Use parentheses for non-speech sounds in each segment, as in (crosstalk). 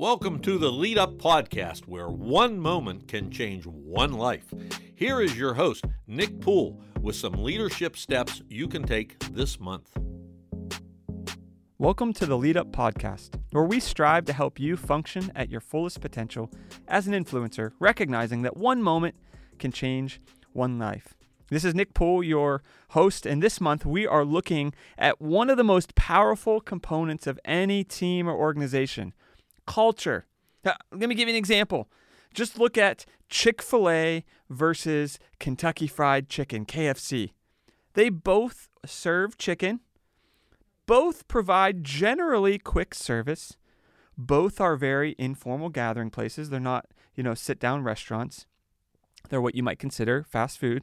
Welcome to the Lead Up Podcast, where one moment can change one life. Here is your host, Nick Poole, with some leadership steps you can take this month. Welcome to the Lead Up Podcast, where we strive to help you function at your fullest potential as an influencer, recognizing that one moment can change one life. This is Nick Poole, your host, and this month we are looking at one of the most powerful components of any team or organization culture. Now, let me give you an example. Just look at Chick fil A versus Kentucky Fried Chicken, KFC. They both serve chicken, both provide generally quick service, both are very informal gathering places. They're not, you know, sit down restaurants. They're what you might consider fast food.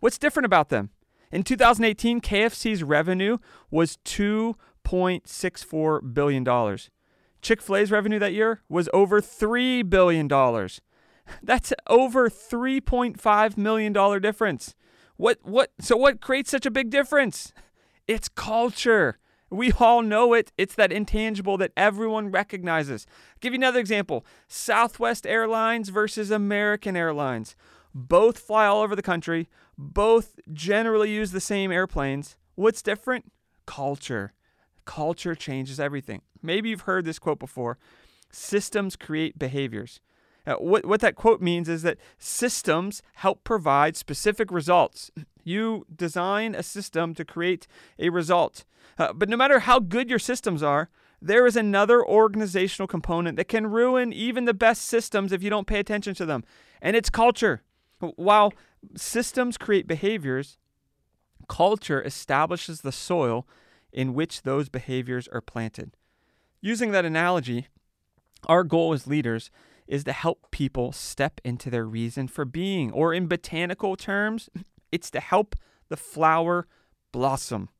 What's different about them? In 2018, KFC's revenue was $2.64 billion. Chick fil A's revenue that year was over $3 billion. (laughs) That's over $3.5 million difference. What, what, so what creates such a big difference? (laughs) It's culture. We all know it. It's that intangible that everyone recognizes. I'll give you another example Southwest Airlines versus American Airlines. Both fly all over the country, both generally use the same airplanes. What's different? Culture. Culture changes everything. Maybe you've heard this quote before systems create behaviors. Uh, what, what that quote means is that systems help provide specific results. You design a system to create a result. Uh, but no matter how good your systems are, there is another organizational component that can ruin even the best systems if you don't pay attention to them, and it's culture. While systems create behaviors, culture establishes the soil in which those behaviors are planted. Using that analogy, our goal as leaders is to help people step into their reason for being, or in botanical terms, (laughs) it's to help the flower blossom.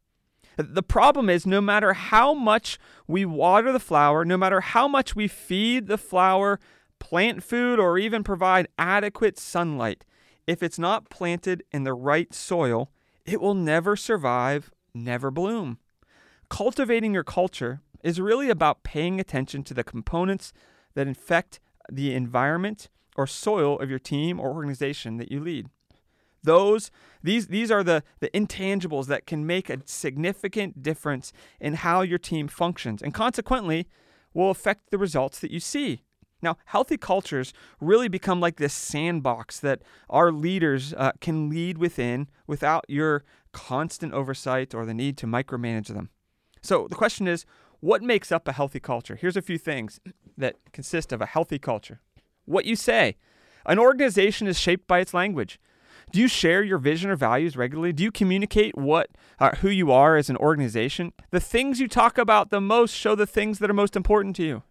The problem is, no matter how much we water the flower, no matter how much we feed the flower plant food, or even provide adequate sunlight, if it's not planted in the right soil, it will never survive, never bloom. Cultivating your culture is really about paying attention to the components that infect the environment or soil of your team or organization that you lead. Those these these are the the intangibles that can make a significant difference in how your team functions and consequently will affect the results that you see. Now, healthy cultures really become like this sandbox that our leaders uh, can lead within without your constant oversight or the need to micromanage them. So, the question is what makes up a healthy culture? Here's a few things that consist of a healthy culture. What you say. An organization is shaped by its language. Do you share your vision or values regularly? Do you communicate what uh, who you are as an organization? The things you talk about the most show the things that are most important to you.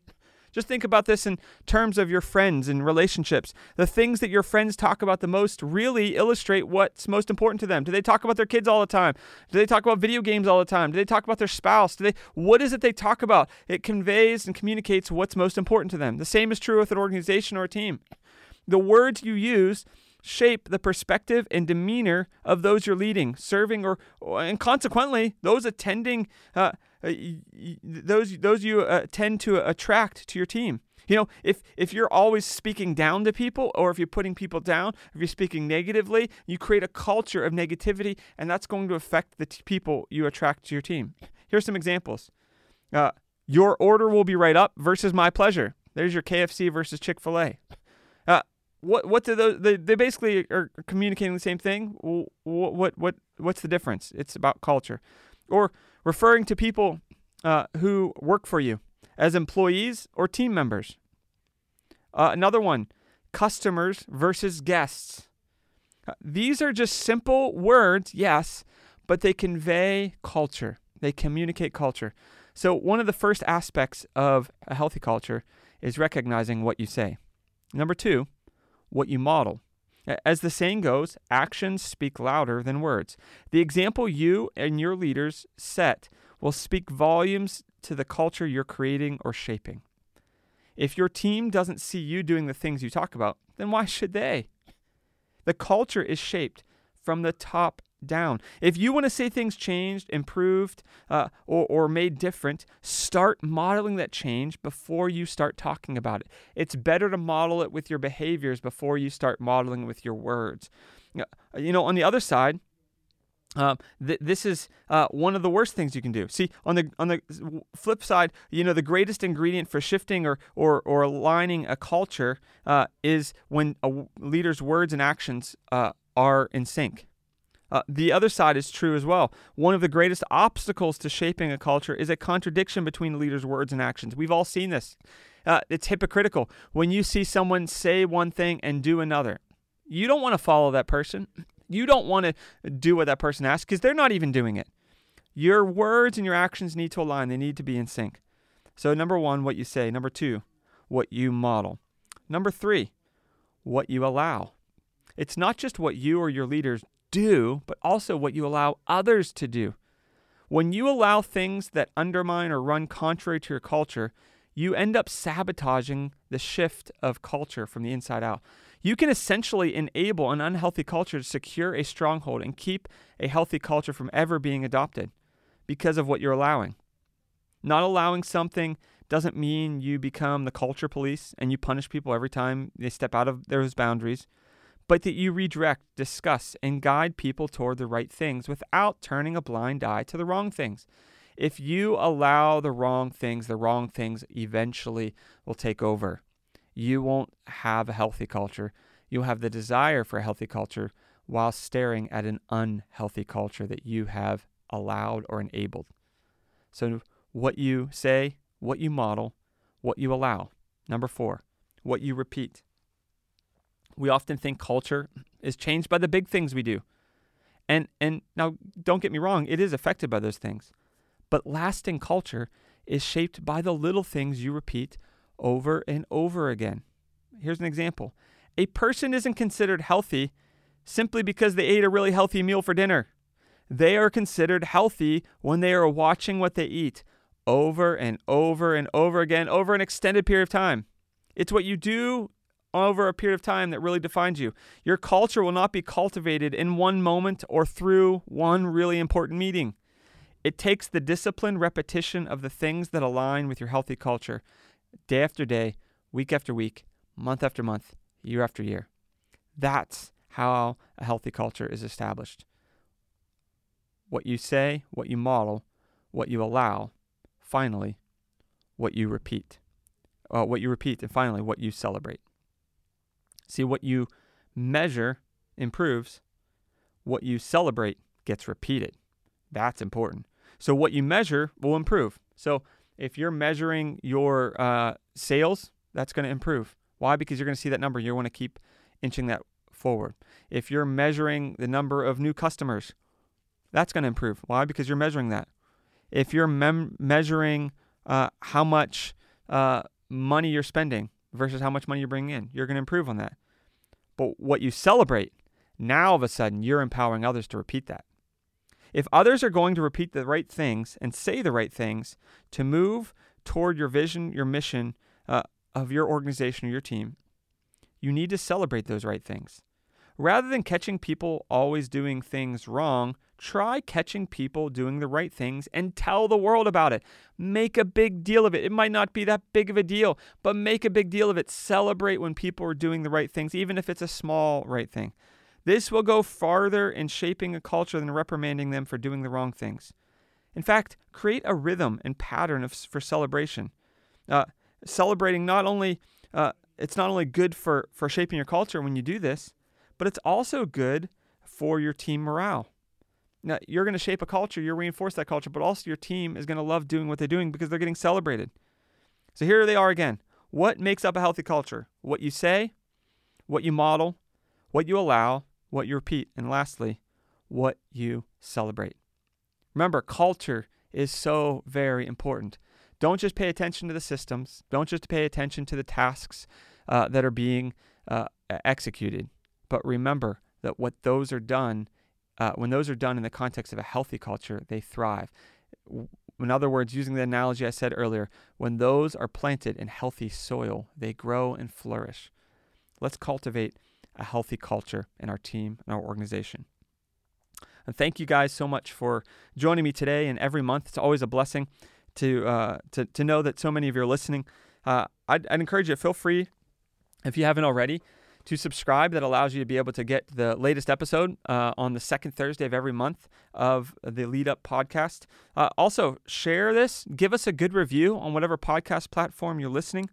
Just think about this in terms of your friends and relationships. The things that your friends talk about the most really illustrate what's most important to them. Do they talk about their kids all the time? Do they talk about video games all the time? Do they talk about their spouse? Do they what is it they talk about? It conveys and communicates what's most important to them. The same is true with an organization or a team. The words you use shape the perspective and demeanor of those you're leading, serving, or, and consequently, those attending, uh, uh, those those you uh, tend to attract to your team. You know, if if you're always speaking down to people, or if you're putting people down, if you're speaking negatively, you create a culture of negativity, and that's going to affect the t- people you attract to your team. Here's some examples. Uh, your order will be right up versus my pleasure. There's your KFC versus Chick Fil A. Uh, what what do those they, they basically are communicating the same thing what what what what's the difference it's about culture or referring to people uh, who work for you as employees or team members. Uh, another one customers versus guests. Uh, these are just simple words yes but they convey culture. They communicate culture. So one of the first aspects of a healthy culture is recognizing what you say. Number two what you model. As the saying goes, actions speak louder than words. The example you and your leaders set will speak volumes to the culture you're creating or shaping. If your team doesn't see you doing the things you talk about, then why should they? The culture is shaped from the top down. If you want to say things changed, improved, uh, or, or made different, start modeling that change before you start talking about it. It's better to model it with your behaviors before you start modeling with your words. You know, on the other side, uh, th- this is uh, one of the worst things you can do. See, on the on the flip side, you know, the greatest ingredient for shifting or or, or aligning a culture uh, is when a leader's words and actions uh, are in sync. Uh, the other side is true as well. One of the greatest obstacles to shaping a culture is a contradiction between leader's words and actions. We've all seen this. Uh, it's hypocritical when you see someone say one thing and do another. You don't want to follow that person. You don't want to do what that person asks because they're not even doing it. Your words and your actions need to align, they need to be in sync. So, number one, what you say. Number two, what you model. Number three, what you allow. It's not just what you or your leaders do, but also what you allow others to do. When you allow things that undermine or run contrary to your culture, you end up sabotaging the shift of culture from the inside out. You can essentially enable an unhealthy culture to secure a stronghold and keep a healthy culture from ever being adopted because of what you're allowing. Not allowing something doesn't mean you become the culture police and you punish people every time they step out of those boundaries, but that you redirect, discuss, and guide people toward the right things without turning a blind eye to the wrong things. If you allow the wrong things, the wrong things eventually will take over you won't have a healthy culture. You'll have the desire for a healthy culture while staring at an unhealthy culture that you have allowed or enabled. So, what you say, what you model, what you allow. Number four, what you repeat. We often think culture is changed by the big things we do. And, and now, don't get me wrong, it is affected by those things. But lasting culture is shaped by the little things you repeat over and over again. Here's an example a person isn't considered healthy simply because they ate a really healthy meal for dinner. They are considered healthy when they are watching what they eat over and over and over again over an extended period of time. It's what you do over a period of time that really defines you. Your culture will not be cultivated in one moment or through one really important meeting. It takes the disciplined repetition of the things that align with your healthy culture day after day, week after week, month after month, year after year. That's how a healthy culture is established. What you say, what you model, what you allow, finally, what you repeat. Uh, what you repeat, and finally, what you celebrate. See, what you measure improves, what you celebrate gets repeated. That's important. So, what you measure will improve. So, if you're measuring your uh, sales, that's going to improve. Why? Because you're going to see that number. You want to keep inching that forward. If you're measuring the number of new customers, that's going to improve. Why? Because you're measuring that. If you're mem- measuring uh, how much uh, money you're spending versus how much money you're bringing in, you're going to improve on that. But what you celebrate, now all of a sudden, you're empowering others to repeat that. If others are going to repeat the right things and say the right things to move toward your vision, your mission uh, of your organization or your team, you need to celebrate those right things. Rather than catching people always doing things wrong, try catching people doing the right things and tell the world about it. Make a big deal of it. It might not be that big of a deal, but make a big deal of it. Celebrate when people are doing the right things, even if it's a small right thing. This will go farther in shaping a culture than reprimanding them for doing the wrong things. In fact, create a rhythm and pattern of, for celebration. Uh, celebrating not only uh, it's not only good for, for shaping your culture when you do this, but it's also good for your team morale. Now, you're going to shape a culture, you reinforce that culture, but also your team is going to love doing what they're doing because they're getting celebrated. So here they are again. What makes up a healthy culture? What you say, what you model, what you allow, what you repeat, and lastly, what you celebrate. Remember, culture is so very important. Don't just pay attention to the systems, don't just pay attention to the tasks uh, that are being uh, executed, but remember that what those are done, uh, when those are done in the context of a healthy culture, they thrive. In other words, using the analogy I said earlier, when those are planted in healthy soil, they grow and flourish. Let's cultivate a healthy culture in our team and our organization. And thank you guys so much for joining me today and every month. It's always a blessing to uh, to to know that so many of you are listening. Uh, I'd, I'd encourage you. Feel free if you haven't already to subscribe. That allows you to be able to get the latest episode uh, on the second Thursday of every month of the Lead Up podcast. Uh, also, share this. Give us a good review on whatever podcast platform you're listening.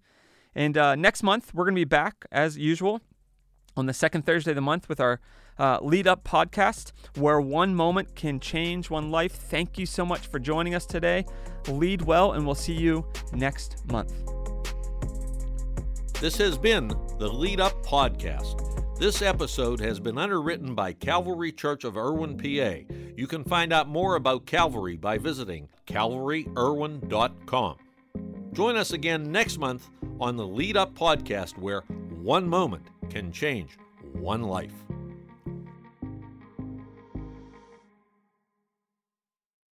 And uh, next month, we're going to be back as usual on the second Thursday of the month with our uh, Lead Up podcast, where one moment can change one life. Thank you so much for joining us today. Lead well, and we'll see you next month. This has been the Lead Up Podcast. This episode has been underwritten by Calvary Church of Irwin, PA. You can find out more about Calvary by visiting calvaryirwin.com. Join us again next month on the Lead Up Podcast, where one moment can change one life.